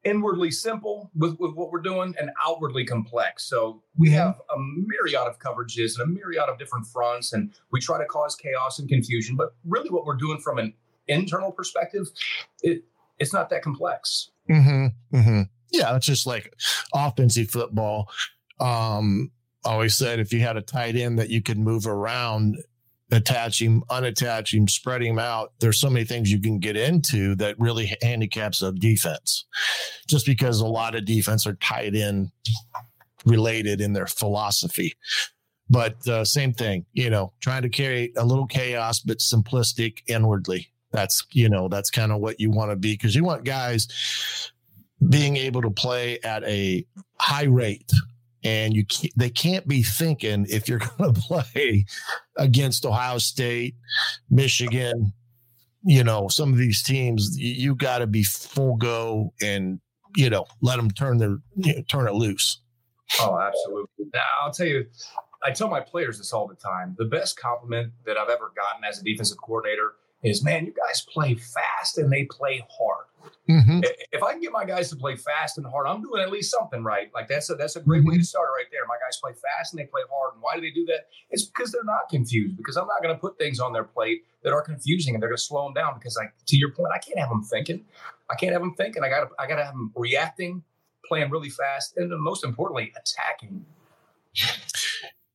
inwardly simple with, with what we're doing and outwardly complex. So we mm-hmm. have a myriad of coverages and a myriad of different fronts, and we try to cause chaos and confusion. But really, what we're doing from an internal perspective, it it's not that complex. Mm-hmm, mm-hmm. Yeah, it's just like offensive football. Um, always said if you had a tight end that you could move around, attach him, unattach him, spread him out. There's so many things you can get into that really handicaps a defense, just because a lot of defense are tight end related in their philosophy. But uh, same thing, you know, trying to carry a little chaos, but simplistic inwardly that's you know that's kind of what you want to be because you want guys being able to play at a high rate and you can't, they can't be thinking if you're going to play against Ohio State, Michigan, you know, some of these teams, you, you got to be full go and you know let them turn their you know, turn it loose. Oh, absolutely. Now, I'll tell you, I tell my players this all the time. The best compliment that I've ever gotten as a defensive coordinator is man, you guys play fast and they play hard. Mm-hmm. If I can get my guys to play fast and hard, I'm doing at least something right. Like that's a that's a great mm-hmm. way to start right there. My guys play fast and they play hard. And why do they do that? It's because they're not confused. Because I'm not going to put things on their plate that are confusing and they're going to slow them down. Because like to your point, I can't have them thinking. I can't have them thinking. I got to I got to have them reacting, playing really fast, and most importantly, attacking.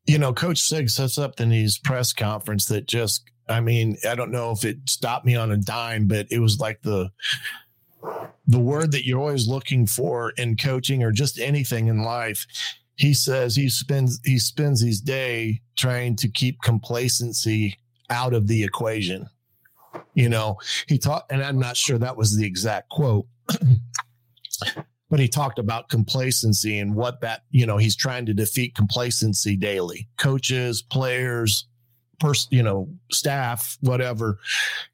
You know, Coach Sig sets up in his press conference that just I mean, I don't know if it stopped me on a dime, but it was like the the word that you're always looking for in coaching or just anything in life. He says he spends he spends his day trying to keep complacency out of the equation. You know, he taught, and I'm not sure that was the exact quote, but he talked about complacency and what that, you know, he's trying to defeat complacency daily. Coaches, players, person, you know, staff, whatever,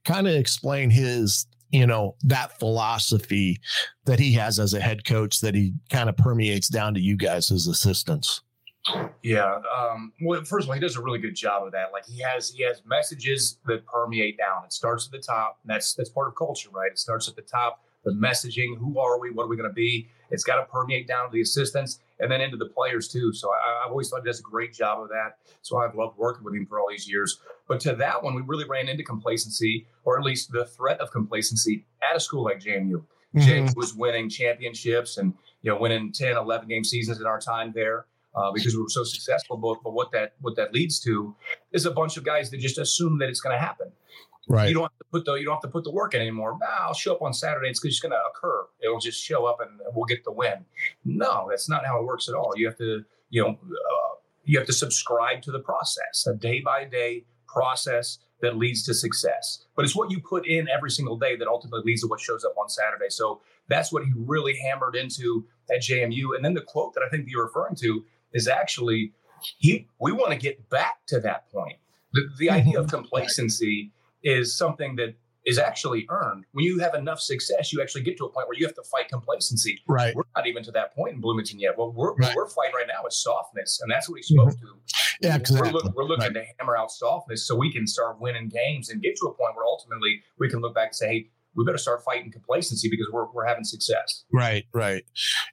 kind of explain his, you know, that philosophy that he has as a head coach that he kind of permeates down to you guys as assistants. Yeah. Um, well, first of all, he does a really good job of that. Like he has he has messages that permeate down. It starts at the top. And that's that's part of culture, right? It starts at the top. The messaging. Who are we? What are we going to be? It's got to permeate down to the assistants and then into the players too. So I, have always thought he does a great job of that. So I've loved working with him for all these years. But to that one, we really ran into complacency, or at least the threat of complacency at a school like JMU. mm was winning championships and you know winning 10, 11 game seasons in our time there. Uh, because we were so successful. But, but what that what that leads to is a bunch of guys that just assume that it's going to happen. Right. You don't have to put the you don't have to put the work in anymore. Nah, I'll show up on Saturday. It's just going to occur. It'll just show up and we'll get the win. No, that's not how it works at all. You have to you know uh, you have to subscribe to the process, a day by day process that leads to success. But it's what you put in every single day that ultimately leads to what shows up on Saturday. So that's what he really hammered into at JMU. And then the quote that I think you're referring to is actually he we want to get back to that point. The, the idea of complacency is something that is actually earned. When you have enough success, you actually get to a point where you have to fight complacency. Right. We're not even to that point in Bloomington yet. Well, we're, right. we're fighting right now is softness, and that's what he spoke mm-hmm. to. Yeah, exactly. We're, look, we're looking right. to hammer out softness so we can start winning games and get to a point where ultimately we can look back and say, hey, we better start fighting complacency because we're, we're having success. Right, right.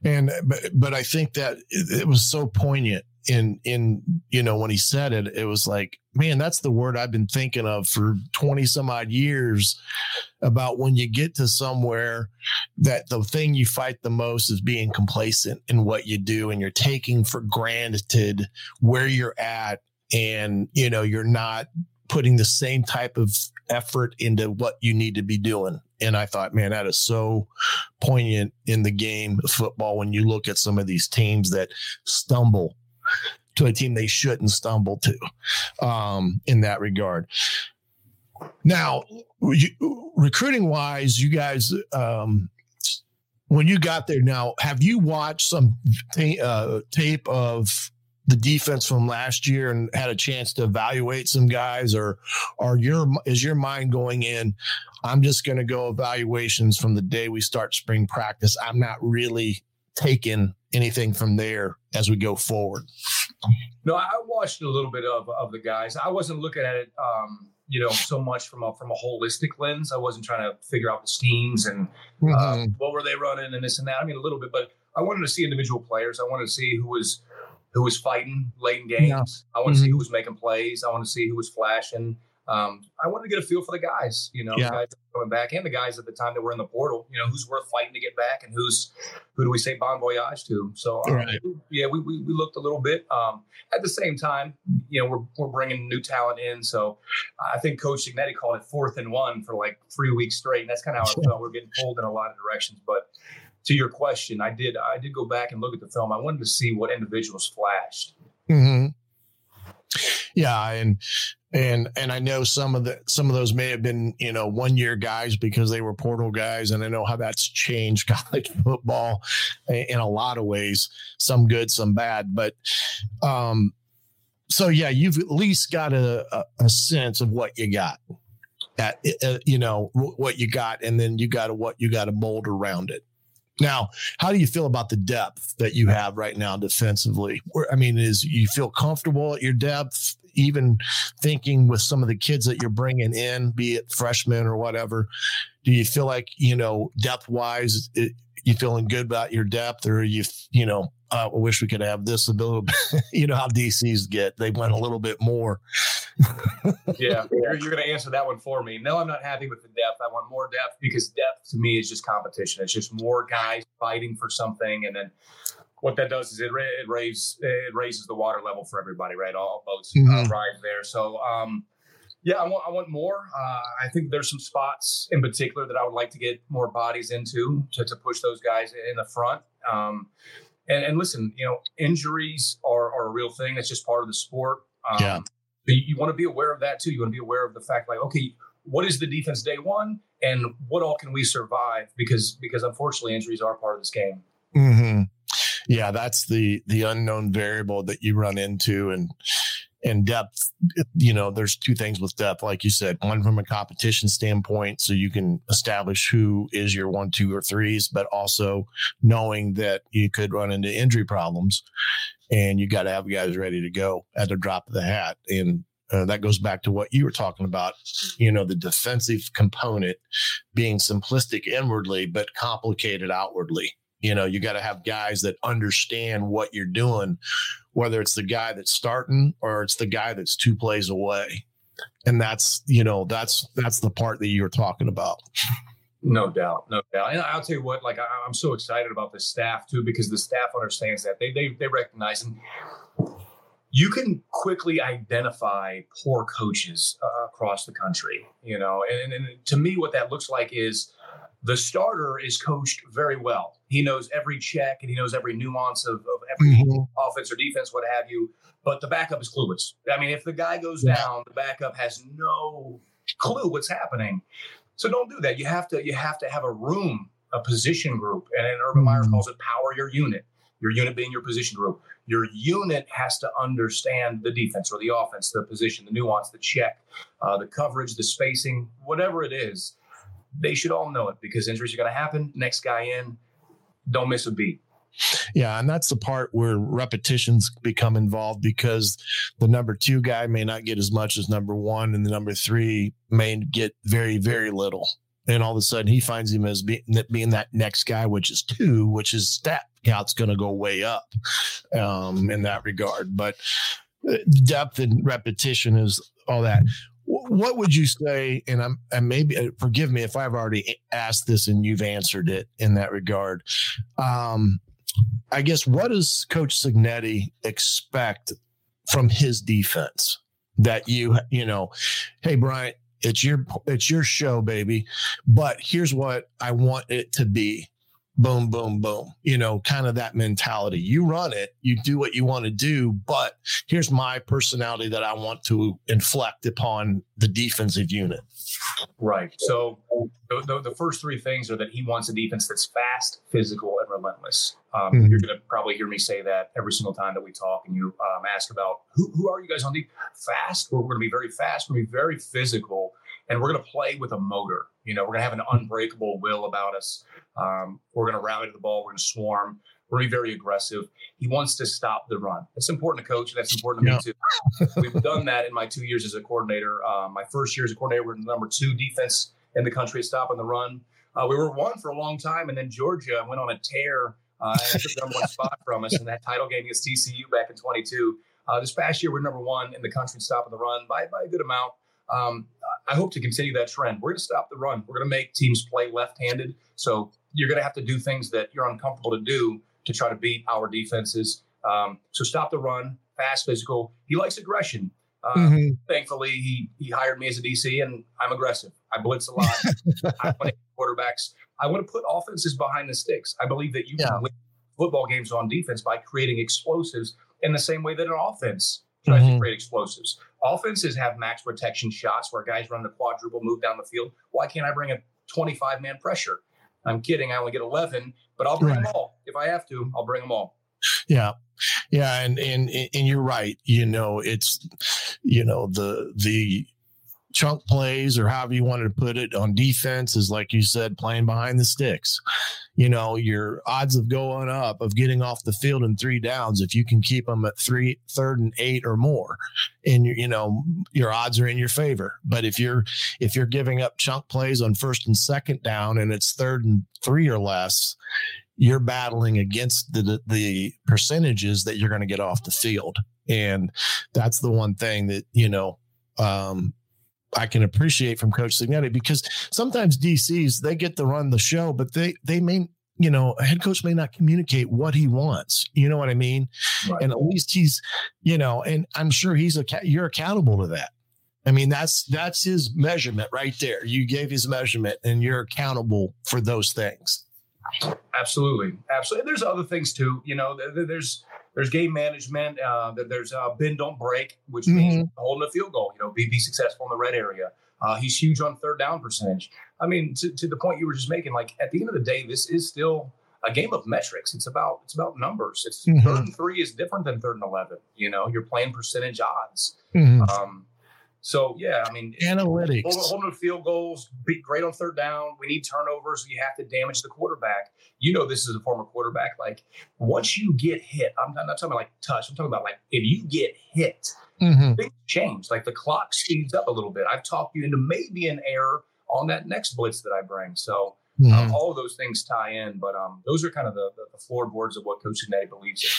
And but but I think that it was so poignant in in you know when he said it it was like man that's the word i've been thinking of for 20 some odd years about when you get to somewhere that the thing you fight the most is being complacent in what you do and you're taking for granted where you're at and you know you're not putting the same type of effort into what you need to be doing. And I thought, man, that is so poignant in the game of football when you look at some of these teams that stumble to a team they shouldn't stumble to um, in that regard. Now, you, recruiting wise, you guys, um, when you got there, now have you watched some t- uh, tape of the defense from last year and had a chance to evaluate some guys, or are your is your mind going in? I'm just going to go evaluations from the day we start spring practice. I'm not really taking anything from there as we go forward? No, I watched a little bit of, of the guys. I wasn't looking at it, um, you know, so much from a from a holistic lens. I wasn't trying to figure out the schemes and uh, mm-hmm. what were they running and this and that. I mean, a little bit, but I wanted to see individual players. I wanted to see who was who was fighting late in games. Yeah. I want to mm-hmm. see who was making plays. I want to see who was flashing um, I wanted to get a feel for the guys, you know, yeah. guys coming back and the guys at the time that were in the portal, you know, who's worth fighting to get back and who's, who do we say bon voyage to? So, um, right. yeah, we, we, we, looked a little bit. Um, at the same time, you know, we're, we're bringing new talent in. So I think Coach Cignetti called it fourth and one for like three weeks straight. And that's kind of how I felt. We're getting pulled in a lot of directions. But to your question, I did, I did go back and look at the film. I wanted to see what individuals flashed. Mm-hmm. Yeah, and and and I know some of the some of those may have been you know one year guys because they were portal guys, and I know how that's changed college football in a lot of ways, some good, some bad. But um, so yeah, you've at least got a, a, a sense of what you got at uh, you know what you got, and then you got to what you got to mold around it. Now, how do you feel about the depth that you have right now defensively? Where, I mean, is you feel comfortable at your depth, even thinking with some of the kids that you're bringing in, be it freshmen or whatever? Do you feel like you know depth wise, you feeling good about your depth, or you you know uh, I wish we could have this a little you know how DCs get; they went a little bit more. yeah, you're, you're going to answer that one for me. No, I'm not happy with the depth. I want more depth because depth to me is just competition. It's just more guys fighting for something, and then what that does is it, it raises it raises the water level for everybody, right? All boats uh, mm-hmm. uh, ride there. So, um, yeah, I want I want more. Uh, I think there's some spots in particular that I would like to get more bodies into to, to push those guys in the front. Um, and, and listen, you know, injuries are, are a real thing. That's just part of the sport. Um, yeah. You, you want to be aware of that too. You want to be aware of the fact, like, okay, what is the defense day one, and what all can we survive? Because because unfortunately, injuries are part of this game. Mm-hmm. Yeah, that's the the unknown variable that you run into, and and depth. You know there's two things with depth like you said one from a competition standpoint so you can establish who is your one two or threes but also knowing that you could run into injury problems and you got to have guys ready to go at the drop of the hat. And uh, that goes back to what you were talking about you know the defensive component being simplistic inwardly but complicated outwardly you know, you got to have guys that understand what you're doing, whether it's the guy that's starting or it's the guy that's two plays away. And that's, you know, that's that's the part that you're talking about. No doubt, no doubt. And I'll tell you what, like I, am so excited about the staff too because the staff understands that they they they recognize and you can quickly identify poor coaches uh, across the country. You know, and, and to me, what that looks like is the starter is coached very well. He knows every check and he knows every nuance of, of every mm-hmm. offense or defense, what have you. But the backup is clueless. I mean, if the guy goes yeah. down, the backup has no clue what's happening. So don't do that. You have to you have to have a room, a position group, and Urban Meyer mm-hmm. calls it power your unit. Your unit being your position group. Your unit has to understand the defense or the offense, the position, the nuance, the check, uh, the coverage, the spacing, whatever it is. They should all know it because injuries are going to happen. Next guy in, don't miss a beat. Yeah, and that's the part where repetitions become involved because the number two guy may not get as much as number one, and the number three may get very, very little. And all of a sudden, he finds him as being, being that next guy, which is two, which is stat count's going to go way up um, in that regard. But uh, depth and repetition is all that. What would you say? And I'm, and maybe uh, forgive me if I've already asked this and you've answered it in that regard. Um, I guess what does Coach Cignetti expect from his defense that you you know, hey Bryant, it's your it's your show, baby. But here's what I want it to be boom, boom, boom. You know, kind of that mentality. You run it, you do what you want to do, but here's my personality that I want to inflect upon the defensive unit. Right. So the, the, first three things are that he wants a defense that's fast, physical, and relentless. Um, mm-hmm. You're going to probably hear me say that every single time that we talk and you um, ask about who, who are you guys on the Fast. We're, we're going to be very fast. We're going to be very physical and we're going to play with a motor. You know, we're going to have an unbreakable will about us. Um, we're going to rally to the ball. We're going to swarm. We're going to be very aggressive. He wants to stop the run. That's important to coach. And that's important to yeah. me too. We've done that in my two years as a coordinator. Uh, my first year as a coordinator, we're number two defense in the country at stopping the run. Uh, we were one for a long time, and then Georgia went on a tear uh, and took the number one spot from us in that title game against TCU back in 22. Uh, this past year, we're number one in the country stopping the run by, by a good amount. Um, I hope to continue that trend. We're going to stop the run. We're going to make teams play left-handed. So you're going to have to do things that you're uncomfortable to do to try to beat our defenses. Um, so stop the run, fast, physical. He likes aggression. Uh, mm-hmm. Thankfully, he he hired me as a DC, and I'm aggressive. I blitz a lot. I want to quarterbacks. I want to put offenses behind the sticks. I believe that you yeah. can win football games on defense by creating explosives in the same way that an offense tries mm-hmm. to create explosives. Offenses have max protection shots where guys run the quadruple move down the field. Why can't I bring a 25 man pressure? I'm kidding. I only get 11, but I'll bring right. them all. If I have to, I'll bring them all. Yeah. Yeah. And, and, and you're right. You know, it's, you know, the, the, chunk plays or however you wanted to put it on defense is like you said playing behind the sticks. You know your odds of going up of getting off the field in three downs if you can keep them at three third and eight or more and you know your odds are in your favor. But if you're if you're giving up chunk plays on first and second down and it's third and three or less you're battling against the the percentages that you're going to get off the field. And that's the one thing that you know um, I can appreciate from Coach Cignetti because sometimes DCs they get to run the show, but they they may you know a head coach may not communicate what he wants. You know what I mean? Right. And at least he's you know, and I'm sure he's a you're accountable to that. I mean that's that's his measurement right there. You gave his measurement, and you're accountable for those things. Absolutely, absolutely. There's other things too. You know, there's there's game management. Uh, there's uh, bend don't break, which mm-hmm. means holding a field goal. You know, be be successful in the red area. Uh, he's huge on third down percentage. I mean, to, to the point you were just making, like at the end of the day, this is still a game of metrics. It's about it's about numbers. It's mm-hmm. third and three is different than third and eleven. You know, you're playing percentage odds. Mm-hmm. Um, so yeah, I mean, analytics, holding, holding field goals, be great on third down. We need turnovers. You have to damage the quarterback. You know, this is a former quarterback. Like once you get hit, I'm not, talking about like touch. I'm talking about like if you get hit, mm-hmm. things change. Like the clock speeds up a little bit. I've talked you into maybe an error on that next blitz that I bring. So. Um, mm-hmm. Um, all of those things tie in, but um, those are kind of the, the, the floorboards of what Coach Cignetti believes in.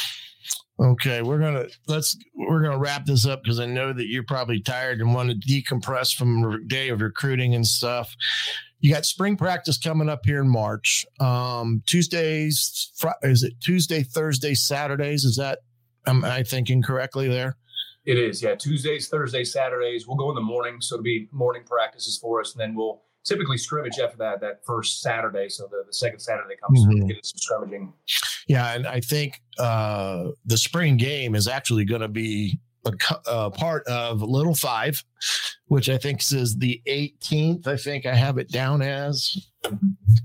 Okay, we're gonna let's we're gonna wrap this up because I know that you're probably tired and want to decompress from a day of recruiting and stuff. You got spring practice coming up here in March. Um, Tuesdays, Fri- is it Tuesday, Thursday, Saturdays? Is that am I thinking correctly there? It is, yeah. Tuesdays, Thursdays, Saturdays. We'll go in the morning, so it'll be morning practices for us, and then we'll typically scrimmage after that that first Saturday. So the, the second Saturday comes, Mhm. so we get some scrimmaging. Yeah, and I think uh, the spring game is actually going to be a, a part of Little Five, which I think is the 18th. I think I have it down as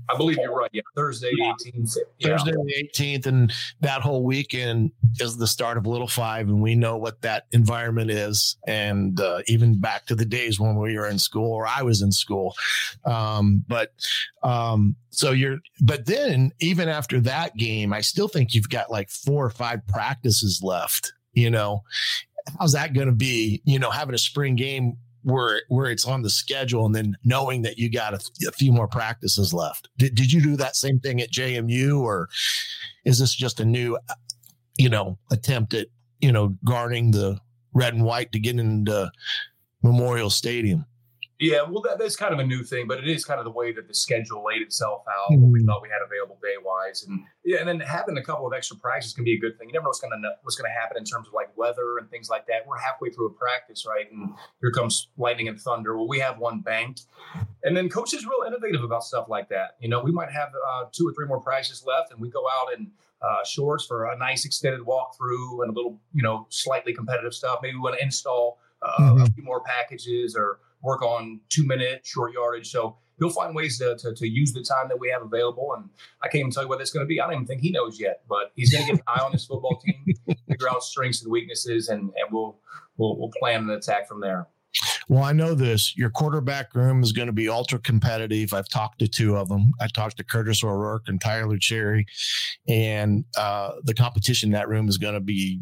I believe you're right. Yeah, Thursday, 18th. Yeah. Thursday the 18th, and that whole weekend is the start of Little Five, and we know what that environment is. And uh, even back to the days when we were in school, or I was in school. Um, but um, so you're, but then even after that game, I still think you've got like four or five practices left. You know, how's that going to be? You know, having a spring game where where it's on the schedule and then knowing that you got a, a few more practices left. Did, did you do that same thing at JMU or is this just a new you know attempt at you know guarding the red and white to get into Memorial Stadium? Yeah, well, that, that's kind of a new thing, but it is kind of the way that the schedule laid itself out. What we thought we had available day wise, and yeah, and then having a couple of extra practices can be a good thing. You never know what's going to what's going to happen in terms of like weather and things like that. We're halfway through a practice, right, and here comes lightning and thunder. Well, we have one banked, and then coach is real innovative about stuff like that. You know, we might have uh, two or three more practices left, and we go out and uh, shorts for a nice extended walkthrough and a little, you know, slightly competitive stuff. Maybe we want to install uh, a Mhm. few more packages or work on two minute short yardage. So he'll find ways to, to, to use the time that we have available. And I can't even tell you what that's going to be. I don't even think he knows yet, but he's going to get an eye on this football team, figure out strengths and weaknesses, and, and we'll, we'll, we'll plan an attack from there. Well, I know this. Your quarterback room is going to be ultra competitive. I've talked to two of them. I talked to Kurtis O'Rourke and Tyler Cherry, and uh, the competition in that room is going to be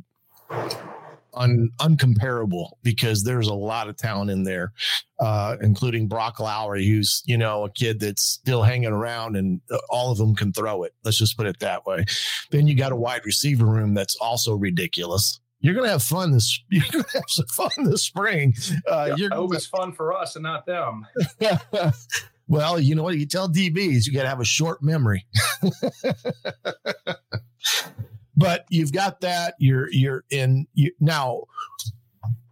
un, uncomparable because there's a lot of talent in there, uh, including Broc Lowry, who's you know a kid that's still hanging around, and uh, all of them can throw it. Let's just put it that way. Then you got a wide receiver room that's also ridiculous. You're gonna have fun this. You're gonna have some fun this spring. Uh, you're I hope it's fun for us and not them. well, you know what? You tell DBs you got to have a short memory. but you've got that. You're you're in you, now.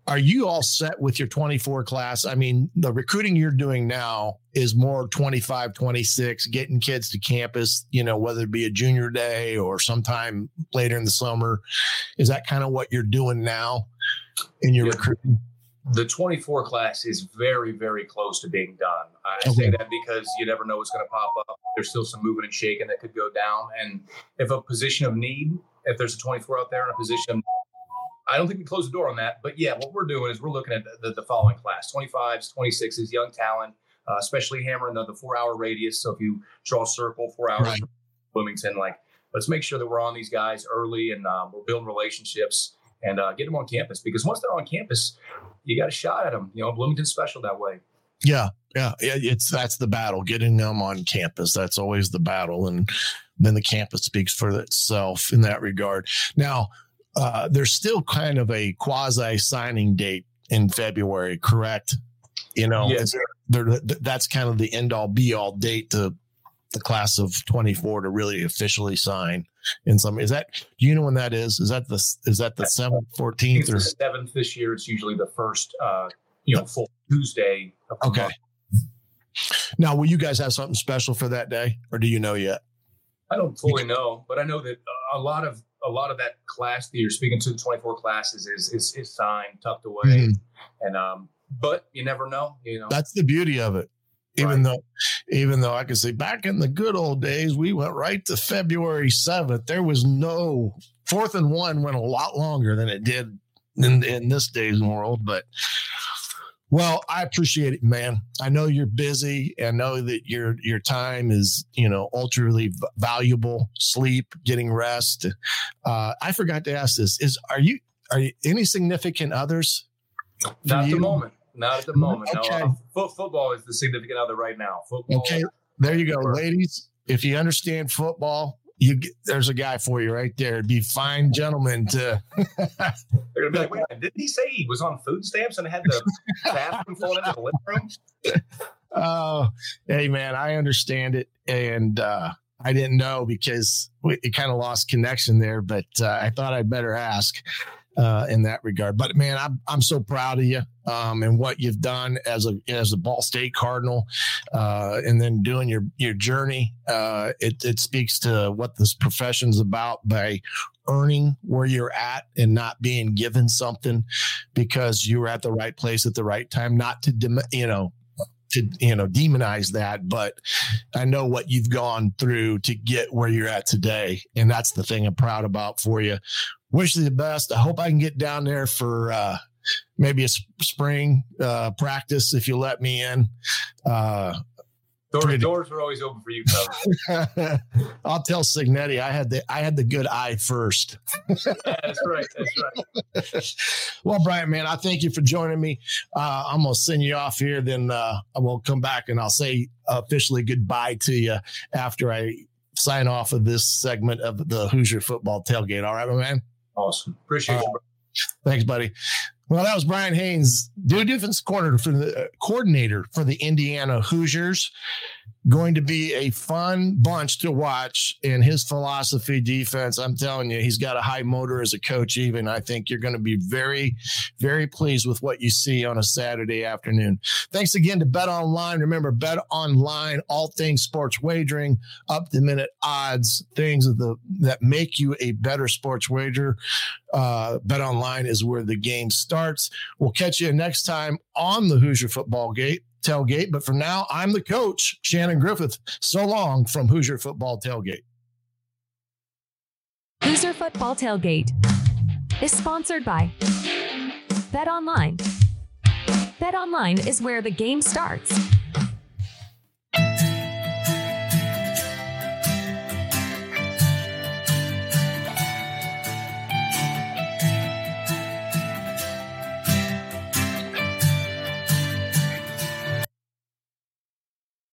Are you all set with your 24 class? I mean, the recruiting you're doing now is more 25, 26, getting kids to campus, you know, whether it be a junior day or sometime later in the summer. Is that kind of what you're doing now in your Yeah. recruiting? The 24 class is very, very close to being done. I Okay. say that because you never know what's going to pop up. There's still some moving and shaking that could go down. And if a position of need, if there's a 24 out there in a position, I don't think we close the door on that. But yeah, what we're doing is we're looking at the, the following class 25s, 26s, young talent, uh, especially hammering the, the four hour radius. So if you draw a circle, four hours Right. Bloomington, like let's make sure that we're on these guys early and um, we're building relationships and uh, get them on campus because once they're on campus, you got a shot at them. You know, Bloomington's special that way. Yeah, yeah, yeah, it's that's the battle getting them on campus. That's always the battle, and then the campus speaks for itself in that regard. Now, uh, there's still kind of a quasi signing date in February, correct? You know, Yes. is there, there, that's kind of the end all be all date to the class of 24 to really officially sign. In some, is that do you know when that is? Is that the is that the seventh, fourteenth, or seventh this year. It's usually the first, uh, you know, full Tuesday. Of okay? month. Now, will you guys have something special for that day, or do you know yet? I don't fully know, but I know that a lot of a lot of that class that you're speaking to, the 24 classes, is is, is signed, tucked away, Mhm. and um, but you never know. You know, That's the beauty of it. Even Right. though, even though I can say back in the good old days, we went right to February seventh. There was no fourth and one went a lot longer than it did in in this day's world. But well, I appreciate it, man. I know you're busy. I know that your your time is you know ultraly v- valuable. Sleep, getting rest. Uh, I forgot to ask this: Is are you are you any significant others? not at you? the moment. Not at the moment. Okay. No, uh, football is the significant other right now. Football. Okay, there you go, ladies. If you understand football, you there's a guy for you right there. Be fine gentlemen to. They're gonna be like, wait, didn't he say he was on food stamps and had the bathroom falling into the living room? Oh, hey man, I understand it, and uh, I didn't know because we, it kind of lost connection there, but uh, I thought I'd better ask uh, in that regard. But man, I'm I'm so proud of you um, and what you've done as a as a Ball State Cardinal, uh, and then doing your your journey. Uh, it it speaks to what this profession's about by earning where you're at and not being given something because you were at the right place at the right time. Not to you know to you know demonize that but i know what you've gone through to get where you're at today and that's the thing i'm proud about for you. Wish you the best. I hope i can get down there for uh maybe a spring uh practice if you let me in. Uh Doors, doors are always open for you, I'll tell Cignetti I had the I had the good eye first. yeah, that's right. That's right. well, Brian, man, I thank you for joining me. Uh, I'm gonna send you off here. Then uh, I will come back and I'll say officially goodbye to you after I sign off of this segment of the Hoosier Football Tailgate. All right, my man. Awesome. Appreciate uh, you. Thanks, buddy. Well, that was Brian Haines, due defense corner for the uh, coordinator for the Indiana Hoosiers going to be a fun bunch to watch in his philosophy defense. I'm telling you, he's got a high motor as a coach, even. I think you're going to be very, very pleased with what you see on a Saturday afternoon. Thanks again to Bet Online. Remember, Bet Online, all things sports wagering, up to minute odds, things the, that make you a better sports wager. Uh, Bet Online is where the game starts. We'll catch you next time on the Hoosier Football Gate tailgate. But for now, I'm the coach, Shannon Griffith. So long from Hoosier Football Tailgate. Hoosier Football Tailgate is sponsored by Bet Online. Bet Online is where the game starts.